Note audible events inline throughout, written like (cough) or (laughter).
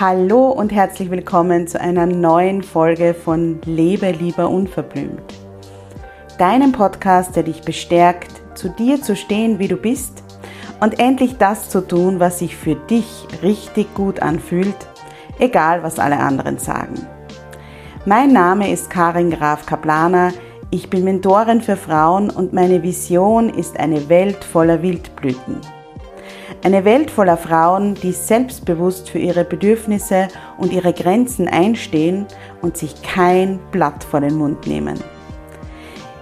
Hallo und herzlich willkommen zu einer neuen Folge von Lebe lieber unverblümt. Deinem Podcast, der dich bestärkt, zu dir zu stehen, wie du bist und endlich das zu tun, was sich für dich richtig gut anfühlt, egal was alle anderen sagen. Mein Name ist Karin Graf Kaplaner, ich bin Mentorin für Frauen und meine Vision ist eine Welt voller Wildblüten. Eine Welt voller Frauen, die selbstbewusst für ihre Bedürfnisse und ihre Grenzen einstehen und sich kein Blatt vor den Mund nehmen.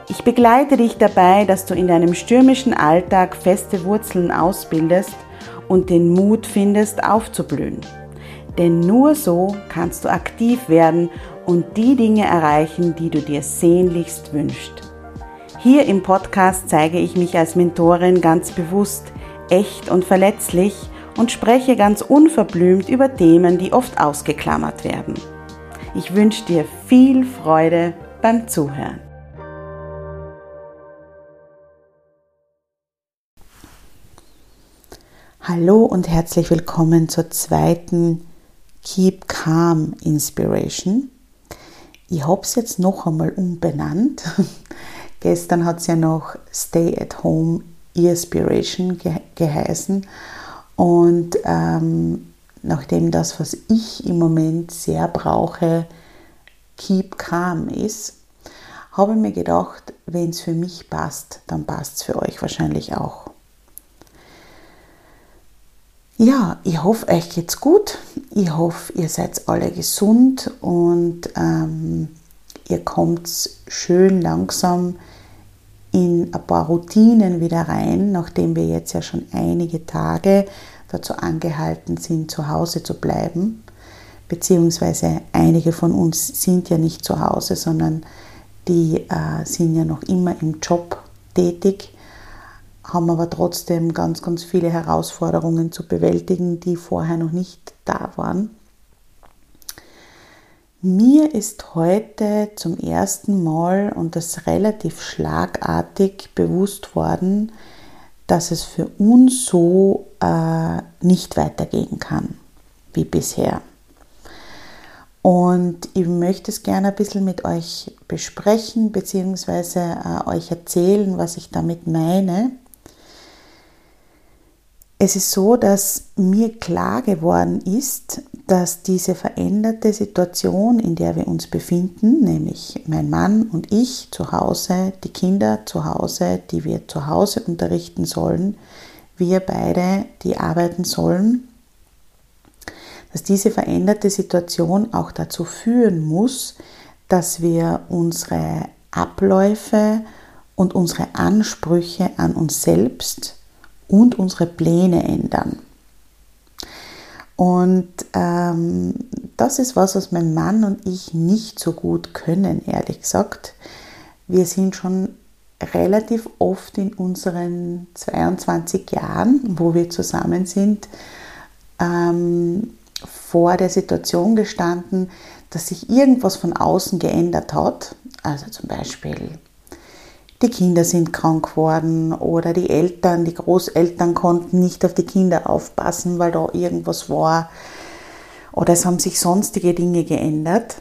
Ich begleite dich dabei, dass du in deinem stürmischen Alltag feste Wurzeln ausbildest und den Mut findest, aufzublühen. Denn nur so kannst du aktiv werden und die Dinge erreichen, die du dir sehnlichst wünschst. Hier im Podcast zeige ich mich als Mentorin ganz bewusst, echt und verletzlich und spreche ganz unverblümt über Themen, die oft ausgeklammert werden. Ich wünsche dir viel Freude beim Zuhören. Hallo und herzlich willkommen zur zweiten Keep Calm Inspiration. Ich habe es jetzt noch einmal umbenannt. (laughs) Gestern hat es ja noch Stay at Home Inspiration ge geheißen. Und ähm, nachdem das, was ich im Moment sehr brauche, Keep Calm ist, habe ich mir gedacht, wenn es für mich passt, dann passt es für euch wahrscheinlich auch. Ja, ich hoffe, euch geht's gut. Ich hoffe, ihr seid alle gesund und ähm, ihr kommt schön langsam in ein paar Routinen wieder rein, nachdem wir jetzt ja schon einige Tage dazu angehalten sind, zu Hause zu bleiben. Beziehungsweise einige von uns sind ja nicht zu Hause, sondern die äh, sind ja noch immer im Job tätig, haben aber trotzdem ganz, ganz viele Herausforderungen zu bewältigen, die vorher noch nicht da waren. Mir ist heute zum ersten Mal und das relativ schlagartig bewusst worden, dass es für uns so äh, nicht weitergehen kann wie bisher. Und ich möchte es gerne ein bisschen mit euch besprechen bzw. Äh, euch erzählen, was ich damit meine. Es ist so, dass mir klar geworden ist, dass diese veränderte Situation, in der wir uns befinden, nämlich mein Mann und ich zu Hause, die Kinder zu Hause, die wir zu Hause unterrichten sollen, wir beide, die arbeiten sollen, dass diese veränderte Situation auch dazu führen muss, dass wir unsere Abläufe und unsere Ansprüche an uns selbst und unsere Pläne ändern. Und ähm, das ist was, was mein Mann und ich nicht so gut können, ehrlich gesagt. Wir sind schon relativ oft in unseren 22 Jahren, wo wir zusammen sind, ähm, vor der Situation gestanden, dass sich irgendwas von außen geändert hat. Also zum Beispiel die Kinder sind krank geworden oder die Eltern, die Großeltern konnten nicht auf die Kinder aufpassen, weil da irgendwas war oder es haben sich sonstige Dinge geändert.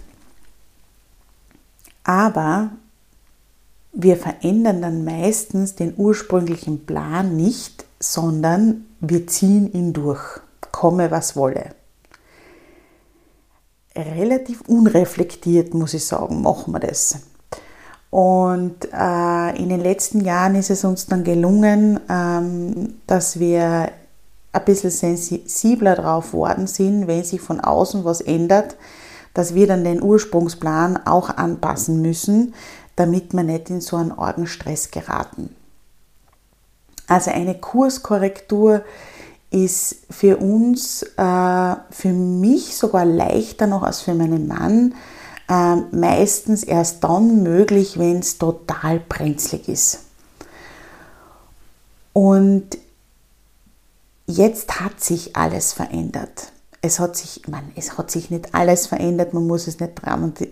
Aber wir verändern dann meistens den ursprünglichen Plan nicht, sondern wir ziehen ihn durch, komme was wolle. Relativ unreflektiert, muss ich sagen, machen wir das. Und äh, in den letzten Jahren ist es uns dann gelungen, ähm, dass wir ein bisschen sensibler drauf worden sind, wenn sich von außen was ändert, dass wir dann den Ursprungsplan auch anpassen müssen, damit wir nicht in so einen Orgenstress geraten. Also eine Kurskorrektur ist für uns, äh, für mich sogar leichter noch als für meinen Mann, äh, meistens erst dann möglich, wenn es total brenzlig ist. Und jetzt hat sich alles verändert. Es hat sich, man, es hat sich nicht alles verändert, man muss es nicht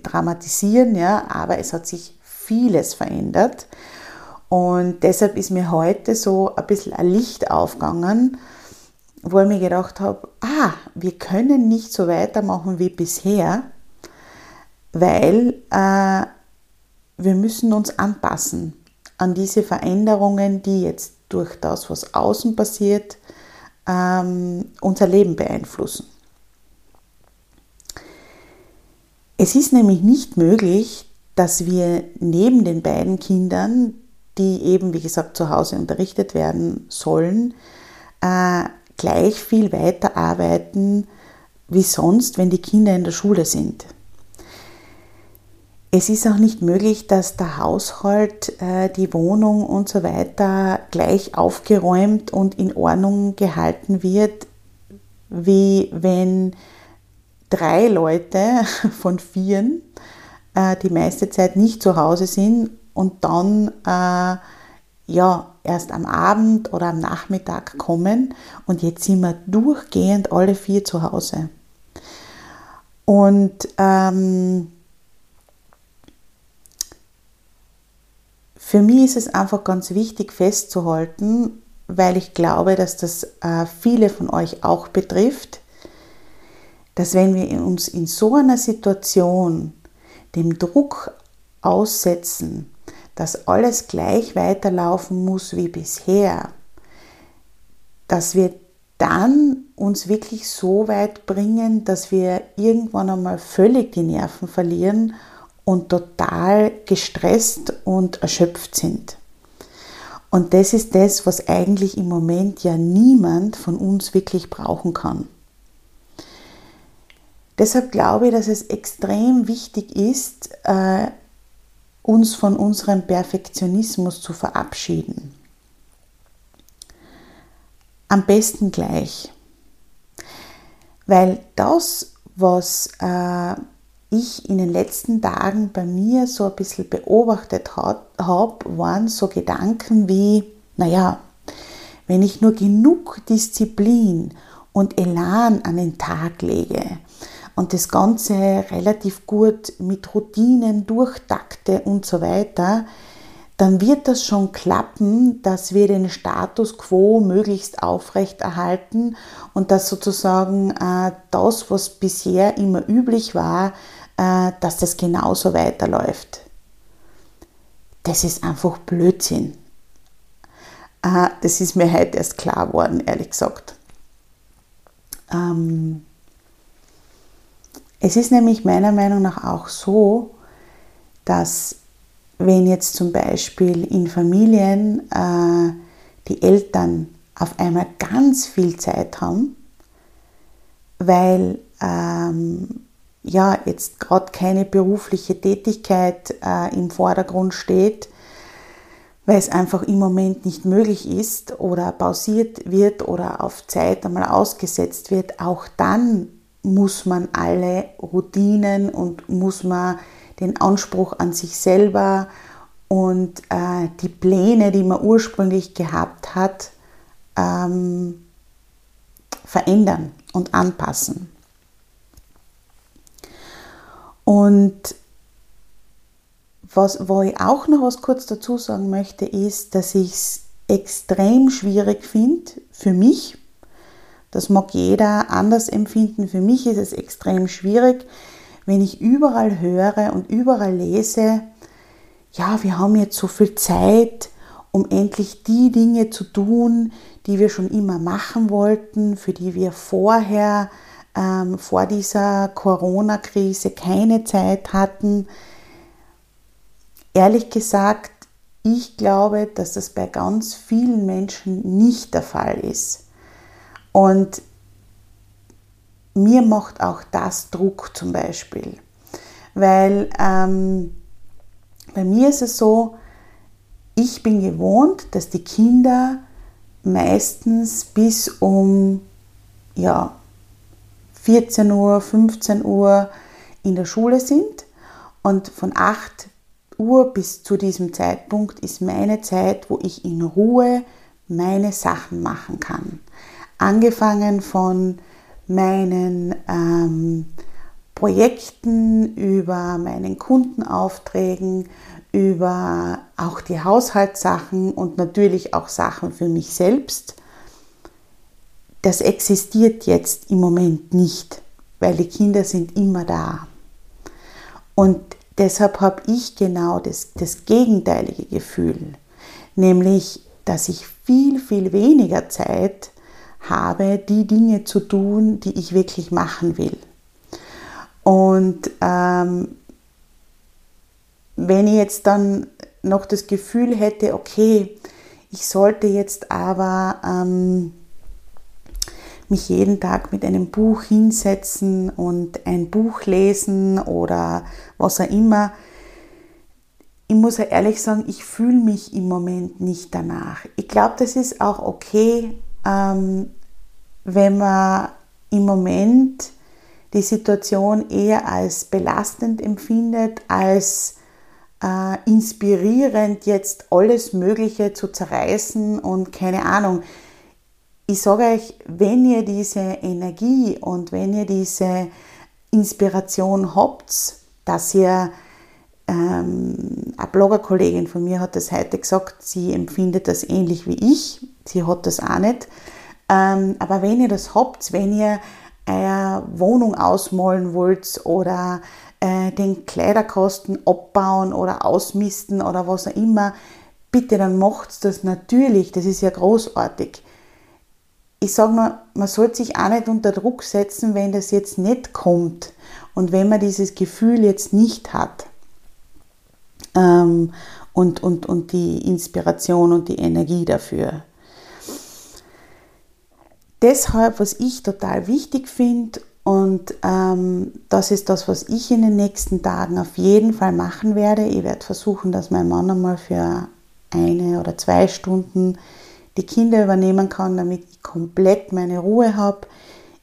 dramatisieren, ja, aber es hat sich vieles verändert. Und deshalb ist mir heute so ein bisschen ein Licht aufgegangen, wo ich mir gedacht habe, ah, wir können nicht so weitermachen wie bisher, weil äh, wir müssen uns anpassen an diese Veränderungen, die jetzt durch das, was außen passiert, ähm, unser Leben beeinflussen. Es ist nämlich nicht möglich, dass wir neben den beiden Kindern, die eben, wie gesagt, zu Hause unterrichtet werden sollen, äh, gleich viel weiterarbeiten wie sonst, wenn die Kinder in der Schule sind. Es ist auch nicht möglich, dass der Haushalt, äh, die Wohnung und so weiter gleich aufgeräumt und in Ordnung gehalten wird, wie wenn drei Leute (laughs) von vieren äh, die meiste Zeit nicht zu Hause sind und dann äh, ja erst am Abend oder am Nachmittag kommen und jetzt sind wir durchgehend alle vier zu Hause. Und ähm, Für mich ist es einfach ganz wichtig festzuhalten, weil ich glaube, dass das äh, viele von euch auch betrifft, dass wenn wir uns in so einer Situation dem Druck aussetzen, dass alles gleich weiterlaufen muss wie bisher, dass wir dann uns wirklich so weit bringen, dass wir irgendwann einmal völlig die Nerven verlieren und total gestresst und erschöpft sind. Und das ist das, was eigentlich im Moment ja niemand von uns wirklich brauchen kann. Deshalb glaube ich, dass es extrem wichtig ist, äh, uns von unserem Perfektionismus zu verabschieden. Am besten gleich. Weil das, was äh, ich in den letzten Tagen bei mir so ein bisschen beobachtet habe, waren so Gedanken wie, naja, wenn ich nur genug Disziplin und Elan an den Tag lege und das Ganze relativ gut mit Routinen durchtakte und so weiter, dann wird das schon klappen, dass wir den Status quo möglichst aufrechterhalten und dass sozusagen äh, das, was bisher immer üblich war, dass das genauso weiterläuft. Das ist einfach Blödsinn. Äh, das ist mir heute erst klar geworden, ehrlich gesagt. Ähm, es ist nämlich meiner Meinung nach auch so, dass wenn jetzt zum Beispiel in Familien äh, die Eltern auf einmal ganz viel Zeit haben, weil ähm, ja jetzt gerade keine berufliche Tätigkeit äh, im Vordergrund steht, weil es einfach im Moment nicht möglich ist oder pausiert wird oder auf Zeit einmal ausgesetzt wird, auch dann muss man alle Routinen und muss man den Anspruch an sich selber und äh, die Pläne, die man ursprünglich gehabt hat, ähm, verändern und anpassen. Und was, wo ich auch noch was kurz dazu sagen möchte, ist, dass ich es extrem schwierig finde für mich. Das mag jeder anders empfinden. Für mich ist es extrem schwierig, wenn ich überall höre und überall lese, ja, wir haben jetzt so viel Zeit, um endlich die Dinge zu tun, die wir schon immer machen wollten, für die wir vorher ähm, vor dieser Corona-Krise keine Zeit hatten. Ehrlich gesagt, ich glaube, dass das bei ganz vielen Menschen nicht der Fall ist. Und mir macht auch das Druck zum Beispiel. Weil ähm, bei mir ist es so, ich bin gewohnt, dass die Kinder meistens bis um ja, 14 Uhr, 15 Uhr in der Schule sind und von 8 Uhr bis zu diesem Zeitpunkt ist meine Zeit, wo ich in Ruhe meine Sachen machen kann. Angefangen von meinen ähm, Projekten, über meinen Kundenaufträgen, über auch die Haushaltssachen und natürlich auch Sachen für mich selbst das existiert jetzt im Moment nicht, weil die Kinder sind immer da. Und deshalb habe ich genau das, das gegenteilige Gefühl, nämlich, dass ich viel, viel weniger Zeit habe, die Dinge zu tun, die ich wirklich machen will. Und ähm, wenn ich jetzt dann noch das Gefühl hätte, okay, ich sollte jetzt aber ähm, mich jeden Tag mit einem Buch hinsetzen und ein Buch lesen oder was auch immer. Ich muss ja ehrlich sagen, ich fühle mich im Moment nicht danach. Ich glaube, das ist auch okay, ähm, wenn man im Moment die Situation eher als belastend empfindet, als äh, inspirierend, jetzt alles Mögliche zu zerreißen und keine Ahnung. Ich sage euch, wenn ihr diese Energie und wenn ihr diese Inspiration habt, dass ihr ähm, eine Bloggerkollegin von mir hat das heute gesagt, sie empfindet das ähnlich wie ich. Sie hat das auch nicht. Ähm, aber wenn ihr das habt, wenn ihr eine Wohnung ausmalen wollt oder äh, den Kleiderkosten abbauen oder ausmisten oder was auch immer, bitte dann macht das natürlich, das ist ja großartig. Ich sage nur, man sollte sich auch nicht unter Druck setzen, wenn das jetzt nicht kommt und wenn man dieses Gefühl jetzt nicht hat ähm, und, und, und die Inspiration und die Energie dafür. Deshalb, was ich total wichtig finde, und ähm, das ist das, was ich in den nächsten Tagen auf jeden Fall machen werde. Ich werde versuchen, dass mein Mann einmal für eine oder zwei Stunden die Kinder übernehmen kann, damit ich komplett meine Ruhe habe.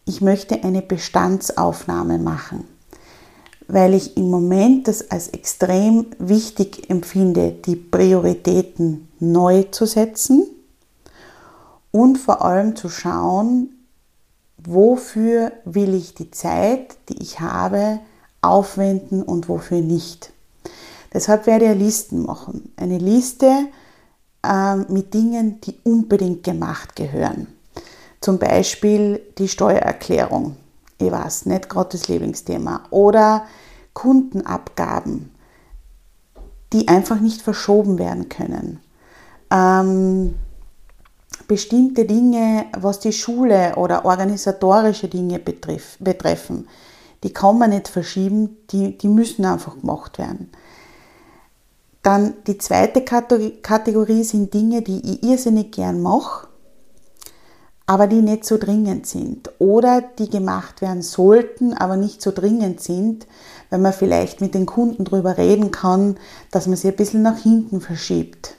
Ich möchte eine Bestandsaufnahme machen, weil ich im Moment das als extrem wichtig empfinde, die Prioritäten neu zu setzen und vor allem zu schauen, wofür will ich die Zeit, die ich habe, aufwenden und wofür nicht. Deshalb werde ich Listen machen. Eine Liste äh, mit Dingen, die unbedingt gemacht gehören. Zum Beispiel die Steuererklärung. Ich weiß, nicht gerade das Lieblingsthema. Oder Kundenabgaben, die einfach nicht verschoben werden können. Ähm, bestimmte Dinge, was die Schule oder organisatorische Dinge betrifft, betreffen, die kann man nicht verschieben, die, die müssen einfach gemacht werden. Dann die zweite Kategorie sind Dinge, die ich irrsinnig gern mache, aber die nicht so dringend sind oder die gemacht werden sollten, aber nicht so dringend sind, wenn man vielleicht mit den Kunden darüber reden kann, dass man sie ein bisschen nach hinten verschiebt.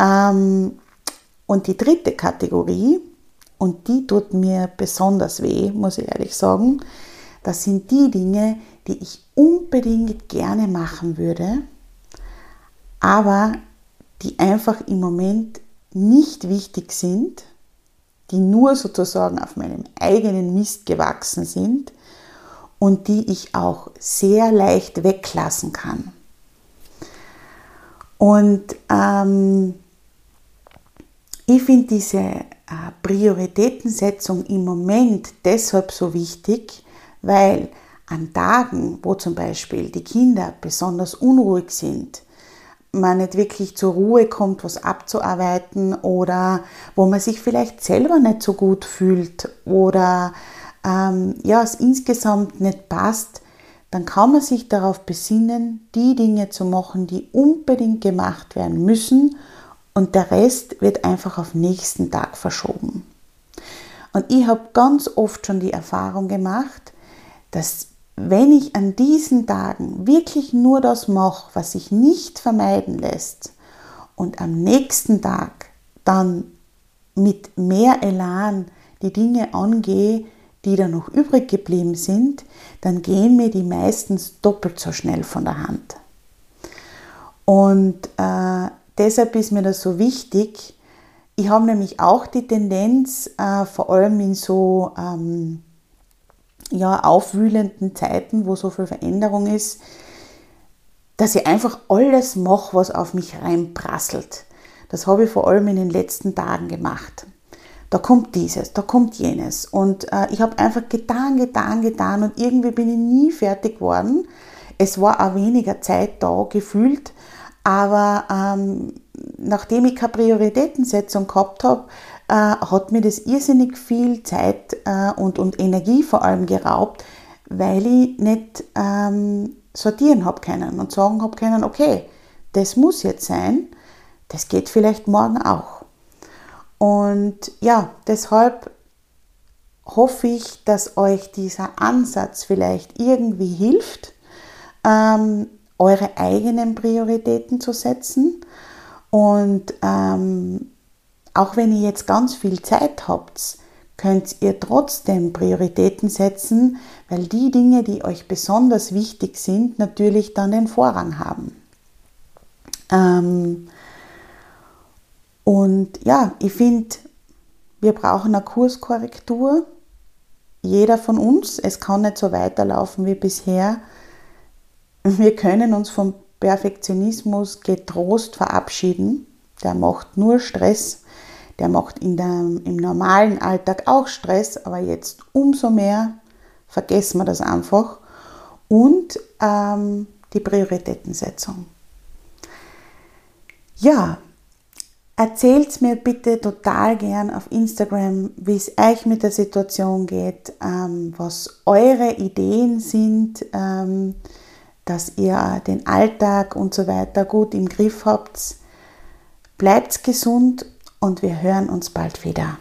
Ähm, und die dritte Kategorie, und die tut mir besonders weh, muss ich ehrlich sagen, das sind die Dinge, die ich unbedingt gerne machen würde, aber die einfach im Moment nicht wichtig sind, die nur sozusagen auf meinem eigenen Mist gewachsen sind und die ich auch sehr leicht weglassen kann. Und ähm, ich finde diese äh, Prioritätensetzung im Moment deshalb so wichtig, weil an Tagen, wo zum Beispiel die Kinder besonders unruhig sind, man nicht wirklich zur Ruhe kommt, was abzuarbeiten oder wo man sich vielleicht selber nicht so gut fühlt oder ähm, ja, es insgesamt nicht passt, dann kann man sich darauf besinnen, die Dinge zu machen, die unbedingt gemacht werden müssen und der Rest wird einfach auf nächsten Tag verschoben. Und ich habe ganz oft schon die Erfahrung gemacht, dass wenn ich an diesen Tagen wirklich nur das mache, was sich nicht vermeiden lässt und am nächsten Tag dann mit mehr Elan die Dinge angehe, die da noch übrig geblieben sind, dann gehen mir die meistens doppelt so schnell von der Hand. Und äh, deshalb ist mir das so wichtig. Ich habe nämlich auch die Tendenz, äh, vor allem in so ähm, ja, aufwühlenden Zeiten, wo so viel Veränderung ist, dass ich einfach alles mache, was auf mich reinprasselt. Das habe ich vor allem in den letzten Tagen gemacht. da kommt dieses, da kommt jenes. Und äh, ich habe einfach getan, getan, getan und irgendwie bin ich nie fertig geworden. Es war auch weniger Zeit da gefühlt, aber ähm, nachdem ich keine Prioritätensetzung gehabt habe, äh, hat mir das irrsinnig viel Zeit äh, und, und Energie vor allem geraubt, weil ich nicht ähm, sortieren habe können und sagen habe können, okay, das muss jetzt sein, das geht vielleicht morgen auch. Und ja, deshalb hoffe ich, dass euch dieser Ansatz vielleicht irgendwie hilft, ähm, eure eigenen Prioritäten zu setzen. Und ähm, auch wenn ihr jetzt ganz viel Zeit habt, könnt ihr trotzdem Prioritäten setzen, weil die Dinge, die euch besonders wichtig sind, natürlich dann den Vorrang haben. Ähm, und ja, ich finde, wir brauchen eine Kurskorrektur. Jeder von uns. Es kann nicht so weiterlaufen wie bisher. Wir können uns vom Perfektionismus getrost verabschieden. Der macht nur Stress. Der macht der, im normalen Alltag auch Stress, aber jetzt umso mehr vergessen wir das einfach. Und ähm, die Prioritätensetzung. Ja, erzählt mir bitte total gern auf Instagram, wie es euch mit der Situation geht, ähm, was eure Ideen sind, ähm, dass ihr den Alltag und so weiter gut im Griff habt. Bleibt gesund und wir hören uns bald wieder.